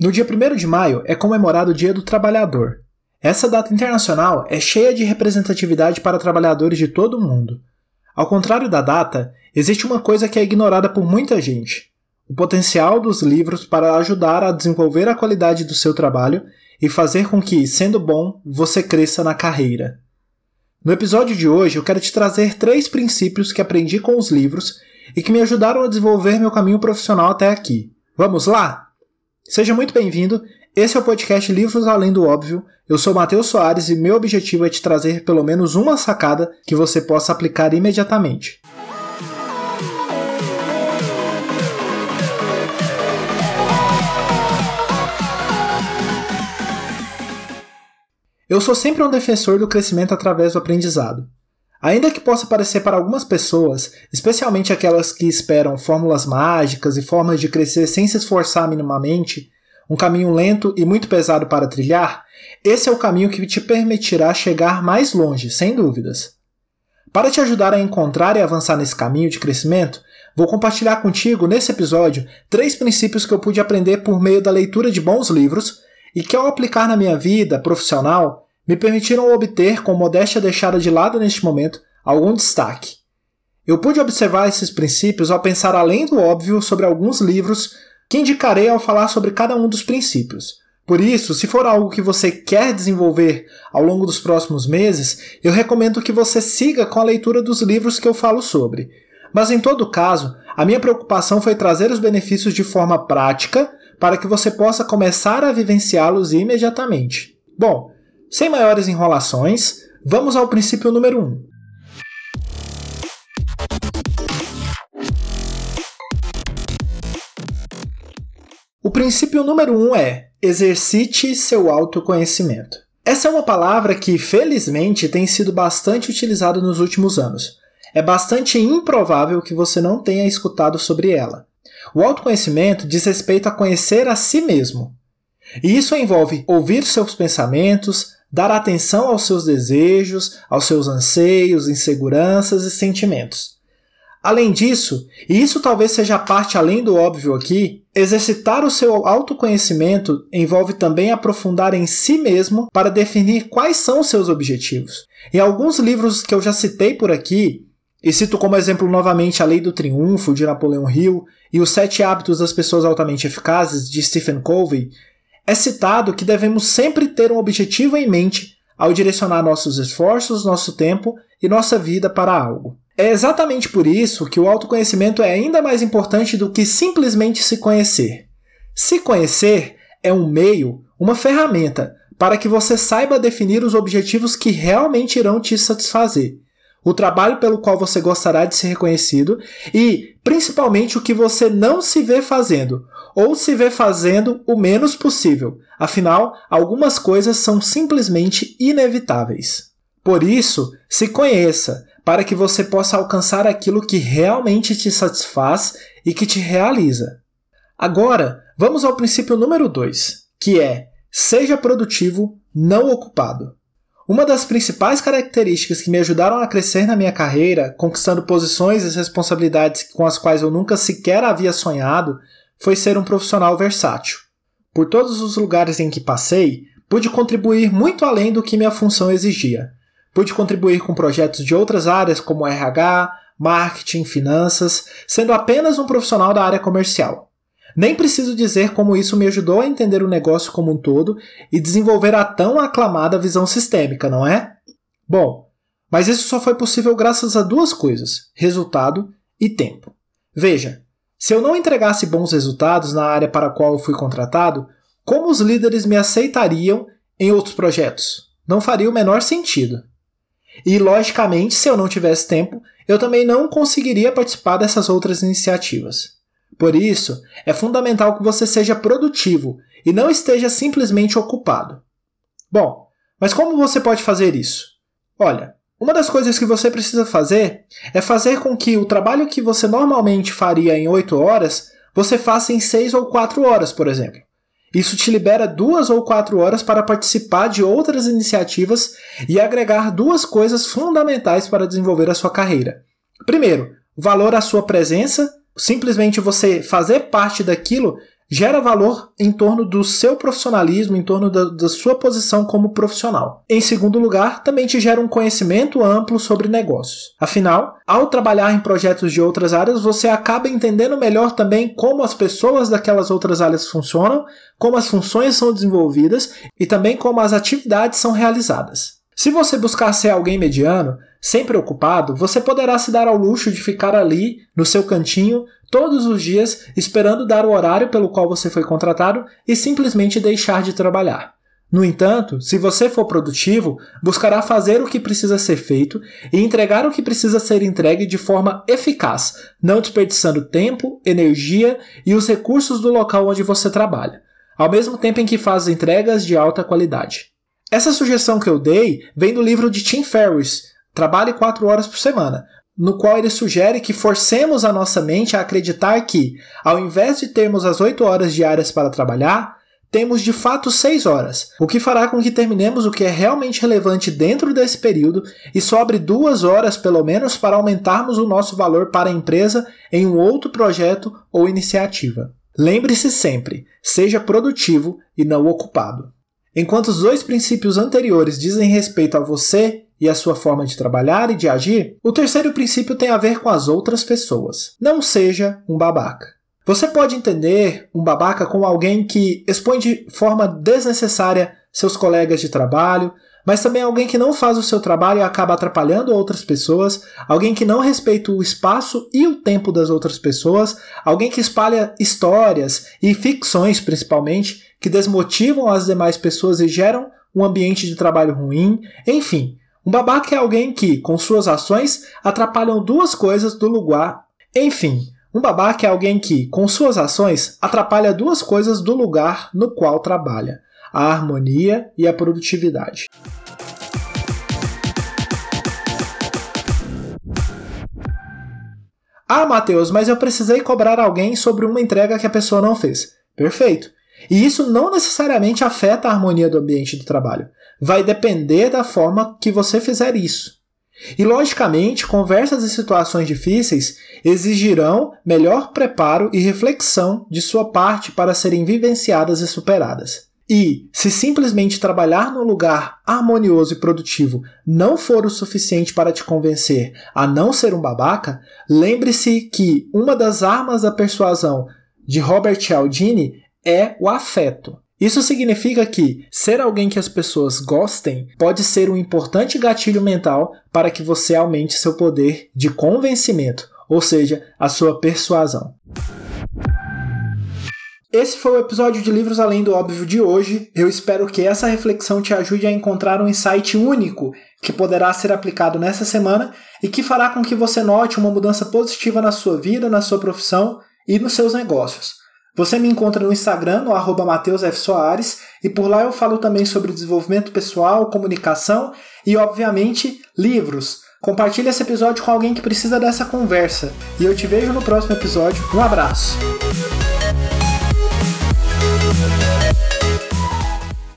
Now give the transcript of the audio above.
No dia 1 de maio é comemorado o Dia do Trabalhador. Essa data internacional é cheia de representatividade para trabalhadores de todo o mundo. Ao contrário da data, existe uma coisa que é ignorada por muita gente: o potencial dos livros para ajudar a desenvolver a qualidade do seu trabalho e fazer com que, sendo bom, você cresça na carreira. No episódio de hoje, eu quero te trazer três princípios que aprendi com os livros e que me ajudaram a desenvolver meu caminho profissional até aqui. Vamos lá? Seja muito bem-vindo. Esse é o podcast Livros Além do Óbvio. Eu sou Matheus Soares e meu objetivo é te trazer pelo menos uma sacada que você possa aplicar imediatamente. Eu sou sempre um defensor do crescimento através do aprendizado. Ainda que possa parecer para algumas pessoas, especialmente aquelas que esperam fórmulas mágicas e formas de crescer sem se esforçar minimamente, um caminho lento e muito pesado para trilhar, esse é o caminho que te permitirá chegar mais longe, sem dúvidas. Para te ajudar a encontrar e avançar nesse caminho de crescimento, vou compartilhar contigo nesse episódio três princípios que eu pude aprender por meio da leitura de bons livros e que, ao aplicar na minha vida profissional, me permitiram obter, com modéstia deixada de lado neste momento, algum destaque. Eu pude observar esses princípios ao pensar além do óbvio sobre alguns livros que indicarei ao falar sobre cada um dos princípios. Por isso, se for algo que você quer desenvolver ao longo dos próximos meses, eu recomendo que você siga com a leitura dos livros que eu falo sobre. Mas em todo caso, a minha preocupação foi trazer os benefícios de forma prática para que você possa começar a vivenciá-los imediatamente. Bom, sem maiores enrolações, vamos ao princípio número 1. Um. O princípio número um é exercite seu autoconhecimento. Essa é uma palavra que, felizmente, tem sido bastante utilizada nos últimos anos. É bastante improvável que você não tenha escutado sobre ela. O autoconhecimento diz respeito a conhecer a si mesmo. E isso envolve ouvir seus pensamentos, dar atenção aos seus desejos, aos seus anseios, inseguranças e sentimentos. Além disso, e isso talvez seja parte além do óbvio aqui, exercitar o seu autoconhecimento envolve também aprofundar em si mesmo para definir quais são os seus objetivos. Em alguns livros que eu já citei por aqui, e cito como exemplo novamente A Lei do Triunfo, de Napoleão Hill, e Os Sete Hábitos das Pessoas Altamente Eficazes, de Stephen Covey, é citado que devemos sempre ter um objetivo em mente ao direcionar nossos esforços, nosso tempo e nossa vida para algo. É exatamente por isso que o autoconhecimento é ainda mais importante do que simplesmente se conhecer. Se conhecer é um meio, uma ferramenta, para que você saiba definir os objetivos que realmente irão te satisfazer, o trabalho pelo qual você gostará de ser reconhecido e, principalmente, o que você não se vê fazendo, ou se vê fazendo o menos possível. Afinal, algumas coisas são simplesmente inevitáveis. Por isso, se conheça, para que você possa alcançar aquilo que realmente te satisfaz e que te realiza. Agora, vamos ao princípio número 2, que é: seja produtivo, não ocupado. Uma das principais características que me ajudaram a crescer na minha carreira, conquistando posições e responsabilidades com as quais eu nunca sequer havia sonhado, foi ser um profissional versátil. Por todos os lugares em que passei, pude contribuir muito além do que minha função exigia. Pude contribuir com projetos de outras áreas como RH, marketing, finanças, sendo apenas um profissional da área comercial. Nem preciso dizer como isso me ajudou a entender o negócio como um todo e desenvolver a tão aclamada visão sistêmica, não é? Bom, mas isso só foi possível graças a duas coisas: resultado e tempo. Veja, se eu não entregasse bons resultados na área para a qual eu fui contratado, como os líderes me aceitariam em outros projetos? Não faria o menor sentido. E, logicamente, se eu não tivesse tempo, eu também não conseguiria participar dessas outras iniciativas. Por isso, é fundamental que você seja produtivo e não esteja simplesmente ocupado. Bom, mas como você pode fazer isso? Olha, uma das coisas que você precisa fazer é fazer com que o trabalho que você normalmente faria em 8 horas, você faça em 6 ou 4 horas, por exemplo. Isso te libera duas ou quatro horas para participar de outras iniciativas e agregar duas coisas fundamentais para desenvolver a sua carreira. Primeiro, valor à sua presença. Simplesmente você fazer parte daquilo gera valor em torno do seu profissionalismo, em torno da, da, sua posição como profissional. Em segundo lugar, também te gera um conhecimento amplo sobre negócios. Afinal, ao trabalhar em projetos de outras áreas, você acaba entendendo melhor também como as pessoas daquelas outras áreas funcionam, como as funções são desenvolvidas e também como as atividades são realizadas. Se você buscar ser alguém mediano, sempre ocupado, você poderá se dar ao luxo de ficar ali, no seu cantinho, todos os dias, esperando dar o horário pelo qual você foi contratado e simplesmente deixar de trabalhar. No entanto, se você for produtivo, buscará fazer o que precisa ser feito e entregar o que precisa ser entregue de forma eficaz, não desperdiçando tempo, energia e os recursos do local onde você trabalha, ao mesmo tempo em que faz entregas de alta qualidade. Essa sugestão que eu dei vem do livro de Tim Ferriss, Trabalhe 4 horas por semana, no qual ele sugere que forcemos a nossa mente a acreditar que, ao invés de termos as 8 horas diárias para trabalhar, temos de fato 6 horas, o que fará com que terminemos o que é realmente relevante dentro desse período e sobre 2 horas pelo menos para aumentarmos o nosso valor para a empresa em um outro projeto ou iniciativa. Lembre-se sempre, seja produtivo e não ocupado. Enquanto os dois princípios anteriores dizem respeito a você e a sua forma de trabalhar e de agir, o terceiro princípio tem a ver com as outras pessoas. Não seja um babaca. Você pode entender um babaca como alguém que expõe de forma desnecessária seus colegas de trabalho, mas também alguém que não faz o seu trabalho e acaba atrapalhando outras pessoas, alguém que não respeita o espaço e o tempo das outras pessoas, alguém que espalha histórias e ficções principalmente que desmotivam as demais pessoas e geram um ambiente de trabalho ruim. Enfim, um babaca é alguém que, com suas ações, atrapalham duas coisas do lugar. Enfim, um babaca é alguém que, com suas ações, atrapalha duas coisas do lugar no qual trabalha: a harmonia e a produtividade. Ah, Matheus, mas eu precisei cobrar alguém sobre uma entrega que a pessoa não fez. Perfeito. E isso não necessariamente afeta a harmonia do ambiente do trabalho. Vai depender da forma que você fizer isso. E, logicamente, conversas e situações difíceis exigirão melhor preparo e reflexão de sua parte para serem vivenciadas e superadas. E, se simplesmente trabalhar num lugar harmonioso e produtivo não for o suficiente para te convencer a não ser um babaca, lembre-se que uma das armas da persuasão de Robert Cialdini é o afeto. Isso significa que ser alguém que as pessoas gostem pode ser um importante gatilho mental para que você aumente seu poder de convencimento, ou seja, a sua persuasão. Esse foi o episódio de Livros Além do Óbvio de hoje. Eu espero que essa reflexão te ajude a encontrar um insight único que poderá ser aplicado nessa semana e que fará com que você note uma mudança positiva na sua vida, na sua profissão e nos seus negócios. Você me encontra no Instagram, no arroba Soares, e por lá eu falo também sobre desenvolvimento pessoal, comunicação e, obviamente, livros. Compartilhe esse episódio com alguém que precisa dessa conversa. E eu te vejo no próximo episódio. Um abraço!